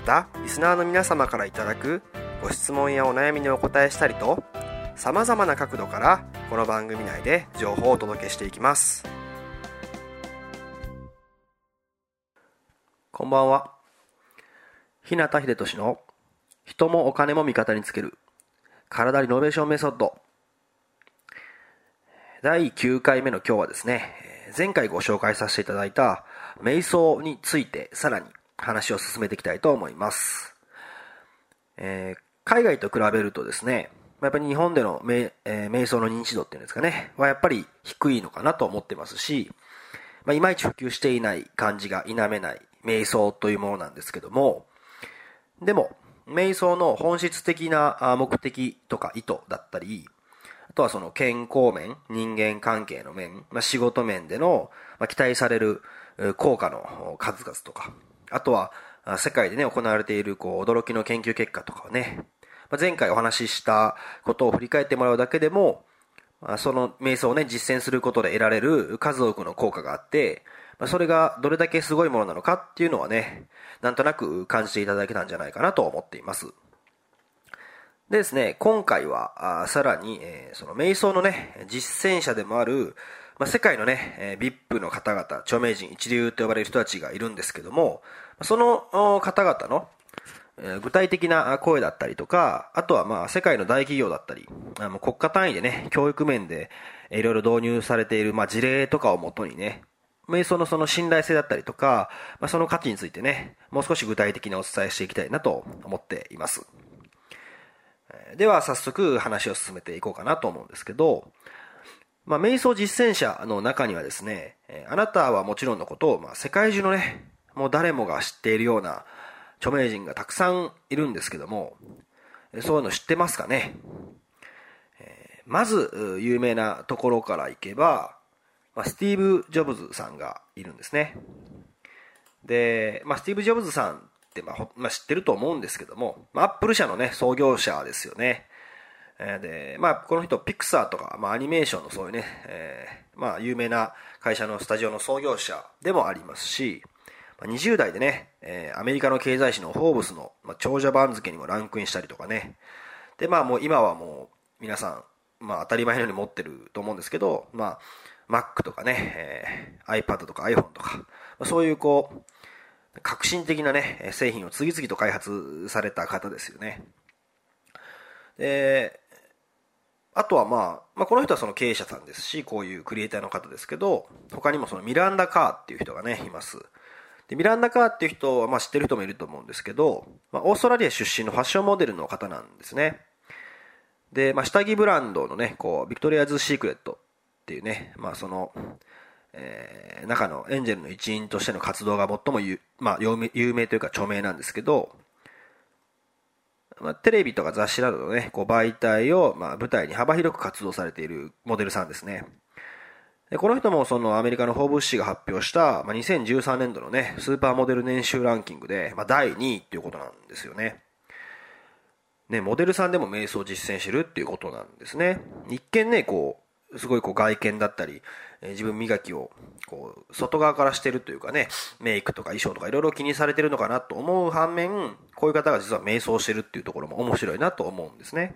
またリスナーの皆様からいただくご質問やお悩みにお答えしたりとさまざまな角度からこの番組内で情報をお届けしていきます。こんばんは。日向秀俊の人もお金も味方につける体リノベーションメソッド。第9回目の今日はですね前回ご紹介させていただいた瞑想についてさらに話を進めていきたいと思います、えー、海外と比べるとですねやっぱり日本での瞑,、えー、瞑想の認知度っていうんですかねはやっぱり低いのかなと思ってますし、まあ、いまいち普及していない感じが否めない瞑想というものなんですけどもでも瞑想の本質的な目的とか意図だったり、あとはその健康面、人間関係の面、まあ、仕事面での、期待される効果の数々とか、あとは世界でね、行われているこう驚きの研究結果とかをね、ま、前回お話ししたことを振り返ってもらうだけでも、その瞑想をね、実践することで得られる数多くの効果があって、ま、それがどれだけすごいものなのかっていうのはね、なんとなく感じていただけたんじゃないかなと思っています。でですね、今回は、あさらに、えー、その瞑想のね、実践者でもある、まあ、世界のね、え、VIP の方々、著名人、一流と呼ばれる人たちがいるんですけども、その方々の、え、具体的な声だったりとか、あとはまあ世界の大企業だったり、あの国家単位でね、教育面でいろいろ導入されている、まあ、事例とかをもとにね、瞑想のその信頼性だったりとか、まあ、その価値についてね、もう少し具体的にお伝えしていきたいなと思っています。では早速話を進めていこうかなと思うんですけど、まあ、瞑想実践者の中にはですね、あなたはもちろんのことを、まあ、世界中のね、もう誰もが知っているような著名人がたくさんいるんですけども、そういうの知ってますかね？えまず有名なところからいけば、まあ、スティーブ・ジョブズさんがいるんですね。で、まあ、スティーブ・ジョブズさんって、まあまあ、知ってると思うんですけども、まあ、アップル社のね、創業者ですよね。で、まあ、この人、ピクサーとか、まあ、アニメーションのそういうね、えー、まあ、有名な会社のスタジオの創業者でもありますし、20代でね、えー、アメリカの経済誌のフォーブスの、まあ、長者番付にもランクインしたりとかね。で、まあもう今はもう皆さん、まあ当たり前のように持ってると思うんですけど、まあ Mac とかね、えー、iPad とか iPhone とかま、そういうこう、革新的なね、製品を次々と開発された方ですよね。で、あとはまあ、まあ、この人はその経営者さんですし、こういうクリエイターの方ですけど、他にもそのミランダ・カーっていう人がね、います。で、ミランダ・カーっていう人は、まあ知ってる人もいると思うんですけど、まあオーストラリア出身のファッションモデルの方なんですね。で、まあ下着ブランドのね、こう、ビクトリアズ・シークレットっていうね、まあその、えー、中のエンジェルの一員としての活動が最も有,、まあ、有名というか著名なんですけど、まあ、テレビとか雑誌などのね、こう媒体を、まあ、舞台に幅広く活動されているモデルさんですね。でこの人もそのアメリカのフォーブス誌が発表した、まあ、2013年度のね、スーパーモデル年収ランキングで、まあ、第2位っていうことなんですよね。ね、モデルさんでも瞑想を実践してるっていうことなんですね。一見ね、こう、すごいこう外見だったり、え自分磨きをこう外側からしてるというかね、メイクとか衣装とかいろいろ気にされてるのかなと思う反面、こういう方が実は瞑想してるっていうところも面白いなと思うんですね。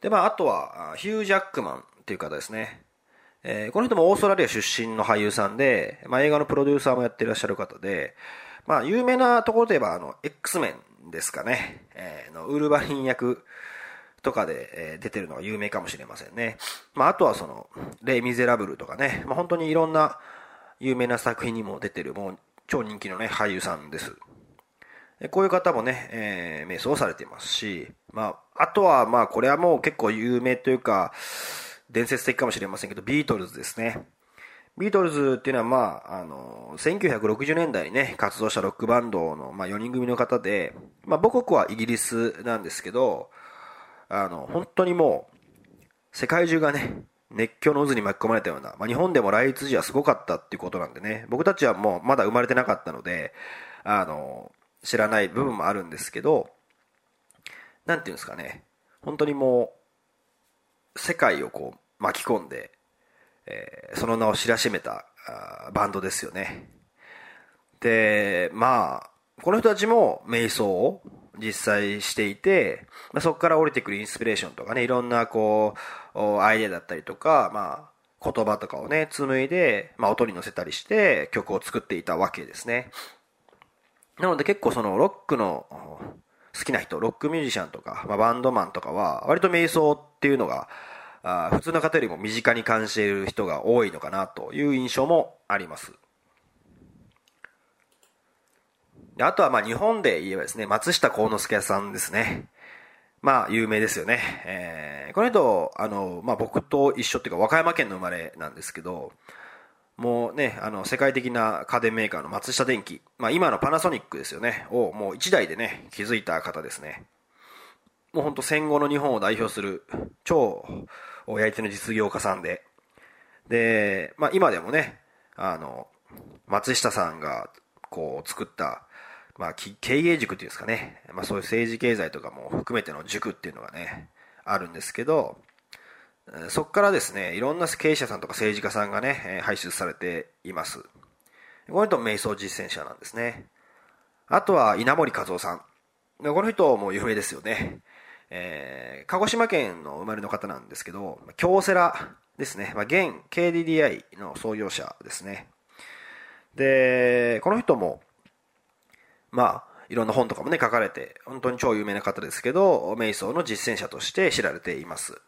で、まあ、あとは、ヒュー・ジャックマンっていう方ですね。えー、この人もオーストラリア出身の俳優さんで、まあ、映画のプロデューサーもやっていらっしゃる方で、まあ、有名なところといえば、あの、X メンですかね。えー、の、ウルヴァリン役とかで、えー、出てるのが有名かもしれませんね。まあ、あとはその、レイ・ミゼラブルとかね、まあ、本当にいろんな有名な作品にも出てる、もう、超人気のね、俳優さんです。こういう方もね、えー、瞑想されていますし、まあ、あとは、まあ、これはもう結構有名というか、伝説的かもしれませんけど、ビートルズですね。ビートルズっていうのは、まあ、あの、1960年代にね、活動したロックバンドの、まあ、4人組の方で、まあ、母国はイギリスなんですけど、あの、本当にもう、世界中がね、熱狂の渦に巻き込まれたような、まあ、日本でも来日時はすごかったっていうことなんでね、僕たちはもうまだ生まれてなかったので、あの、知らない部分もあるんですけど、なんていうんですかね、本当にもう、世界をこう巻き込んで、えー、その名を知らしめたバンドですよね。で、まあ、この人たちも瞑想を実際していて、まあ、そこから降りてくるインスピレーションとかね、いろんなこう、アイデアだったりとか、まあ、言葉とかをね、紡いで、まあ、音に乗せたりして曲を作っていたわけですね。なので結構そのロックの好きな人、ロックミュージシャンとか、まあ、バンドマンとかは、割と瞑想っていうのが、あ普通の方よりも身近に感じている人が多いのかなという印象もあります。であとはまあ日本で言えばですね、松下幸之助さんですね。まあ有名ですよね。えー、この人、あの、まあ僕と一緒っていうか和歌山県の生まれなんですけど、もうね、あの、世界的な家電メーカーの松下電器、まあ今のパナソニックですよね、をもう一台でね、築いた方ですね。もうほんと戦後の日本を代表する超親手の実業家さんで、で、まあ今でもね、あの、松下さんがこう作った、まあ経営塾っていうんですかね、まあそういう政治経済とかも含めての塾っていうのがね、あるんですけど、そこからですね、いろんな経営者さんとか政治家さんがね、輩出されています。この人も瞑想実践者なんですね。あとは稲森和夫さん。この人も有名ですよね。えー、鹿児島県の生まれの方なんですけど、京セラですね。まあ、現 KDDI の創業者ですね。で、この人も、まあ、いろんな本とかもね、書かれて、本当に超有名な方ですけど、瞑想の実践者として知られています。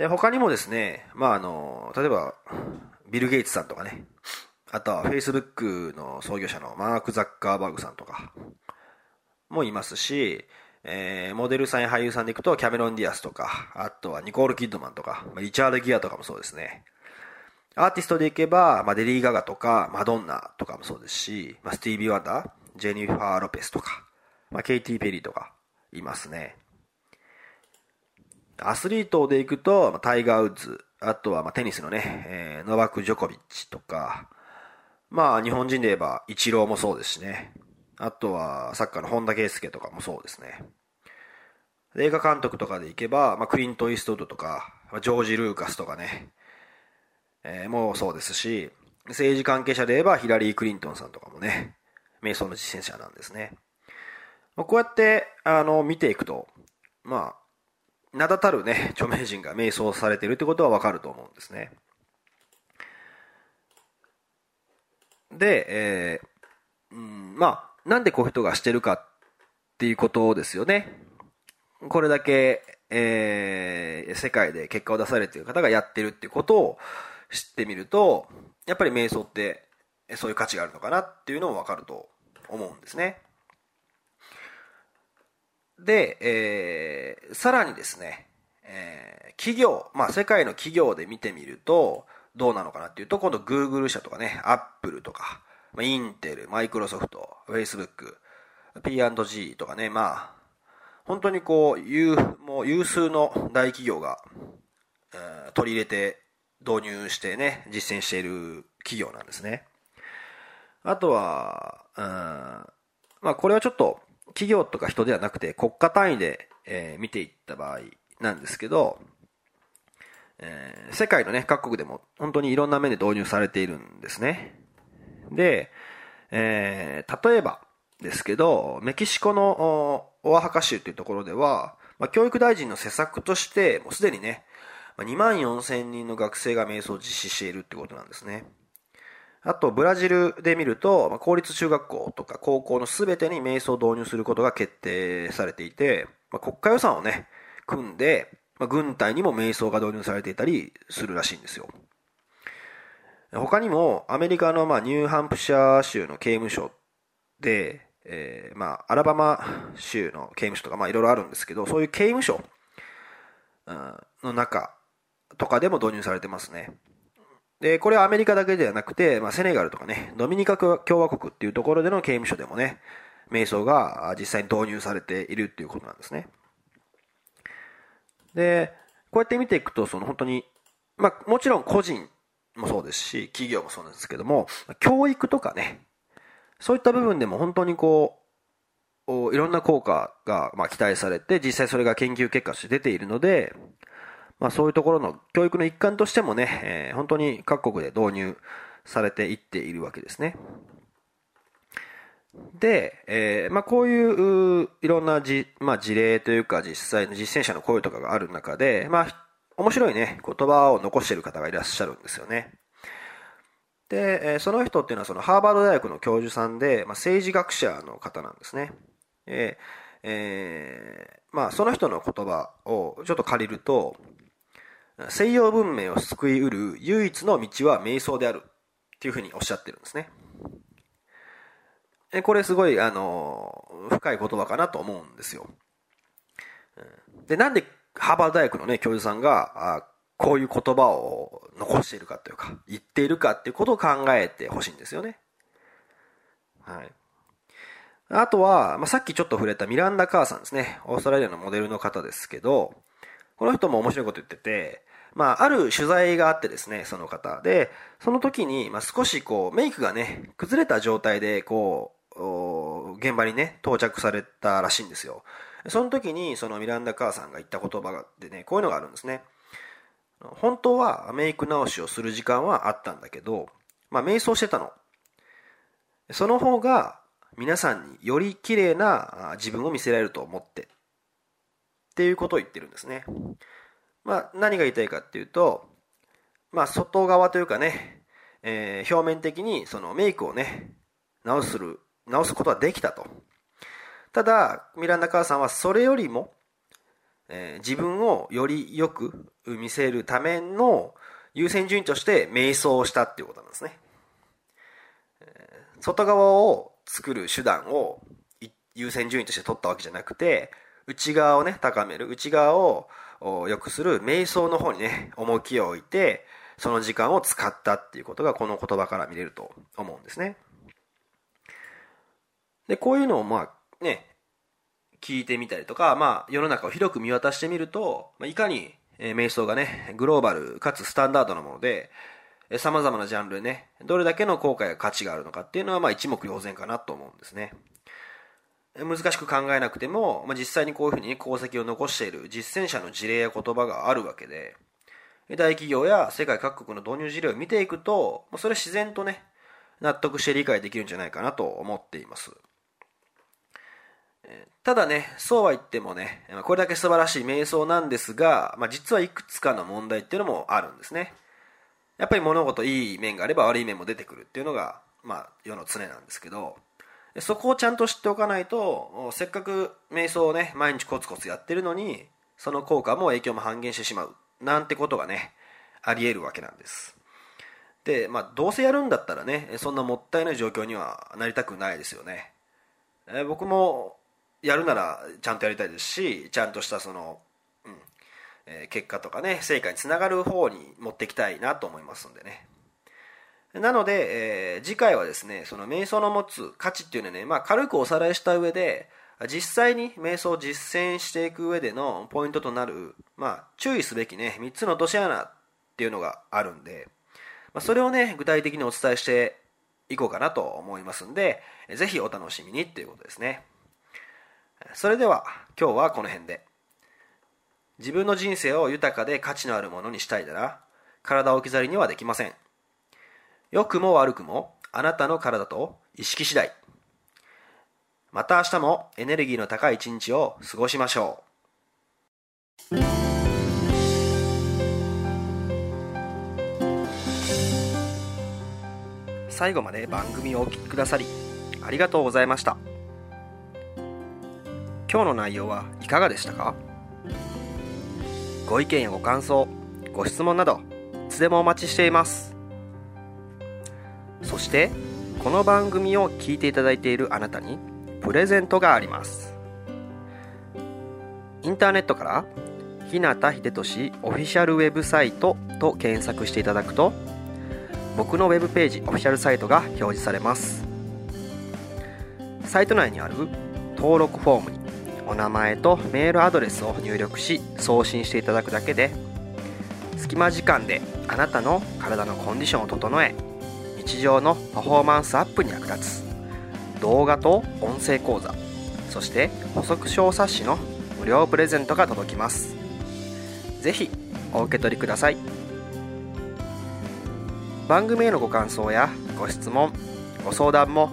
で、他にもですね、まあ、あの、例えば、ビル・ゲイツさんとかね、あとは Facebook の創業者のマーク・ザッカーバーグさんとかもいますし、えー、モデルさんや俳優さんでいくとキャメロン・ディアスとか、あとはニコール・キッドマンとか、リチャード・ギアとかもそうですね。アーティストでいけば、まあ、レディー・ガガとか、マドンナとかもそうですし、まあ、スティービー・ワンダー、ジェニファー・ロペスとか、まあ、ケイティ・ペリーとかいますね。アスリートで行くと、タイガー・ウッズ、あとはまテニスのね、えー、ノバク・ジョコビッチとか、まあ日本人で言えばイチローもそうですしね。あとはサッカーの本田圭佑とかもそうですね。映画監督とかで行けば、まあ、クリント・イーストウッドとか、ジョージ・ルーカスとかね、えー、もうそうですし、政治関係者で言えばヒラリー・クリントンさんとかもね、瞑想の実践者なんですね。まあ、こうやって、あの、見ていくと、まあ、名だたるね、著名人が瞑想されているってことはわかると思うんですね。で、えー、うん、まあ、なんでこういう人がしてるかっていうことですよね。これだけ、えー、世界で結果を出されている方がやってるっていうことを知ってみると、やっぱり瞑想ってそういう価値があるのかなっていうのもわかると思うんですね。で、えー、さらにですね、えー、企業、まあ世界の企業で見てみると、どうなのかなっていうと、今度 Google 社とかね、Apple とか、まあ、インテル、マイクロソフト、Facebook、P&G とかね、まあ、本当にこう、有、もう有数の大企業が、えー、取り入れて導入してね、実践している企業なんですね。あとは、うん、まあこれはちょっと企業とか人ではなくて国家単位で、え、見ていった場合なんですけど、え、世界のね、各国でも本当にいろんな面で導入されているんですね。で、え、例えばですけど、メキシコのオアハカ州というところでは、ま、教育大臣の施策として、もうすでにね、2万4千人の学生が瞑想を実施しているってことなんですね。あと、ブラジルで見ると、公立中学校とか高校の全てに瞑想を導入することが決定されていて、まあ、国家予算をね、組んで、まあ、軍隊にも瞑想が導入されていたりするらしいんですよ。他にも、アメリカのまあニューハンプシャー州の刑務所で、えー、まあ、アラバマ州の刑務所とか、まあ、いろいろあるんですけど、そういう刑務所の中とかでも導入されてますね。で、これはアメリカだけではなくて、まあ、セネガルとかね、ドミニカ共和国っていうところでの刑務所でもね、瞑想が実際に導入されているっていうことなんですね。で、こうやって見ていくと、その本当に、まあ、もちろん個人もそうですし、企業もそうなんですけども、教育とかね、そういった部分でも本当にこう、いろんな効果がま期待されて、実際それが研究結果として出ているので、まあそういうところの教育の一環としてもね、えー、本当に各国で導入されていっているわけですね。で、えー、まあこういういろんなじ、まあ、事例というか実際の実践者の声とかがある中で、まあ面白いね、言葉を残している方がいらっしゃるんですよね。で、その人っていうのはそのハーバード大学の教授さんで、まあ、政治学者の方なんですね。ええー、まあ、その人の言葉をちょっと借りると、西洋文明を救い得る唯一の道は瞑想であるっていうふうにおっしゃってるんですね。これすごい、あの、深い言葉かなと思うんですよ。で、なんでハーバード大学のね、教授さんが、こういう言葉を残しているかというか、言っているかっていうことを考えてほしいんですよね。はい。あとは、まあ、さっきちょっと触れたミランダ・カーさんですね。オーストラリアのモデルの方ですけど、この人も面白いこと言ってて、まあ、ある取材があってですね、その方。で、その時に、まあ、少しこう、メイクがね、崩れた状態で、こう、現場にね、到着されたらしいんですよ。その時に、そのミランダ・カーさんが言った言葉がでね、こういうのがあるんですね。本当はメイク直しをする時間はあったんだけど、まあ、瞑想してたの。その方が皆さんにより綺麗な自分を見せられると思って、っていうことを言ってるんですね。まあ、何が言いたいかっていうと、まあ、外側というかね、えー、表面的にそのメイクをね、直する、直すことはできたと。ただ、ミランダ母さんはそれよりも、えー、自分をよりよく見せるための優先順位として瞑想をしたっていうことなんですね。外側を作る手段を優先順位として取ったわけじゃなくて、内側をね、高める、内側をを良くする瞑想の方にね、重きを置いて、その時間を使ったっていうことがこの言葉から見れると思うんですね。で、こういうのをまあね、聞いてみたりとか、まあ、世の中を広く見渡してみると、まあ、いかに、え、瞑想がね、グローバルかつスタンダードなもので、え、様々なジャンルでね、どれだけの効果や価値があるのかっていうのは、まあ、一目瞭然かなと思うんですね。難しく考えなくても、まあ、実際にこういうふうに、功績を残している実践者の事例や言葉があるわけで、大企業や世界各国の導入事例を見ていくと、それ自然とね、納得して理解できるんじゃないかなと思っています。ただね、そうは言ってもね、これだけ素晴らしい瞑想なんですが、まあ、実はいくつかの問題っていうのもあるんですね。やっぱり物事いい面があれば悪い面も出てくるっていうのが、まあ、世の常なんですけど、そこをちゃんと知っておかないと、せっかく瞑想をね、毎日コツコツやってるのに、その効果も影響も半減してしまう、なんてことがね、あり得るわけなんです。で、まあ、どうせやるんだったらね、そんなもったいない状況にはなりたくないですよね。え僕もやるならちゃんとやりたいですしちゃんとしたその、うんえー、結果とかね成果につながる方に持っていきたいなと思いますんでねなので、えー、次回はですねその瞑想の持つ価値っていうのをね、まあ、軽くおさらいした上で実際に瞑想を実践していく上でのポイントとなる、まあ、注意すべきね3つの落とし穴っていうのがあるんで、まあ、それをね具体的にお伝えしていこうかなと思いますんでぜひお楽しみにっていうことですね。それでは今日はこの辺で。自分の人生を豊かで価値のあるものにしたいなら体を置き去りにはできません。良くも悪くもあなたの体と意識次第。また明日もエネルギーの高い一日を過ごしましょう。最後まで番組をお聴きくださりありがとうございました。今日の内容はいかがでしたか？ご意見やご感想ご質問などいつでもお待ちしています。そしてこの番組を聞いていただいているあなたにプレゼントがあります。インターネットから日向秀俊オフィシャルウェブサイトと検索していただくと僕のウェブページオフィシャルサイトが表示されます。サイト内にある登録フォームにお名前とメールアドレスを入力し送信していただくだけで隙間時間であなたの体のコンディションを整え日常のパフォーマンスアップに役立つ動画と音声講座そして補足小冊子の無料プレゼントが届きます。ぜひお受け取りください。番組へのご感想やご質問ご相談も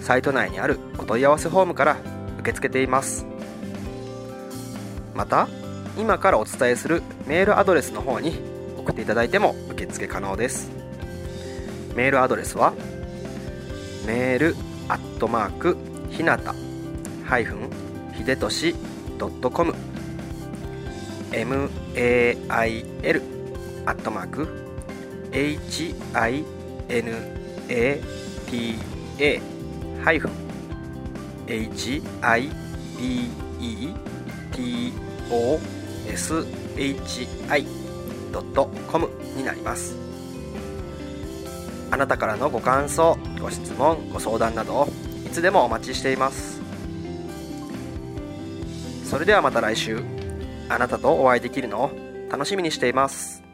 サイト内にあるお問い合わせフォームから受け付けています。また今からお伝えするメールアドレスの方に送っていただいても受付可能です。メールアドレスは？メールアットマークひなたハイフンひでとし .com mail アットマーク hinata ハイフン hibetoshi.com になります。あなたからのご感想ご質問ご相談などいつでもお待ちしています。それではまた来週。あなたとお会いできるのを楽しみにしています。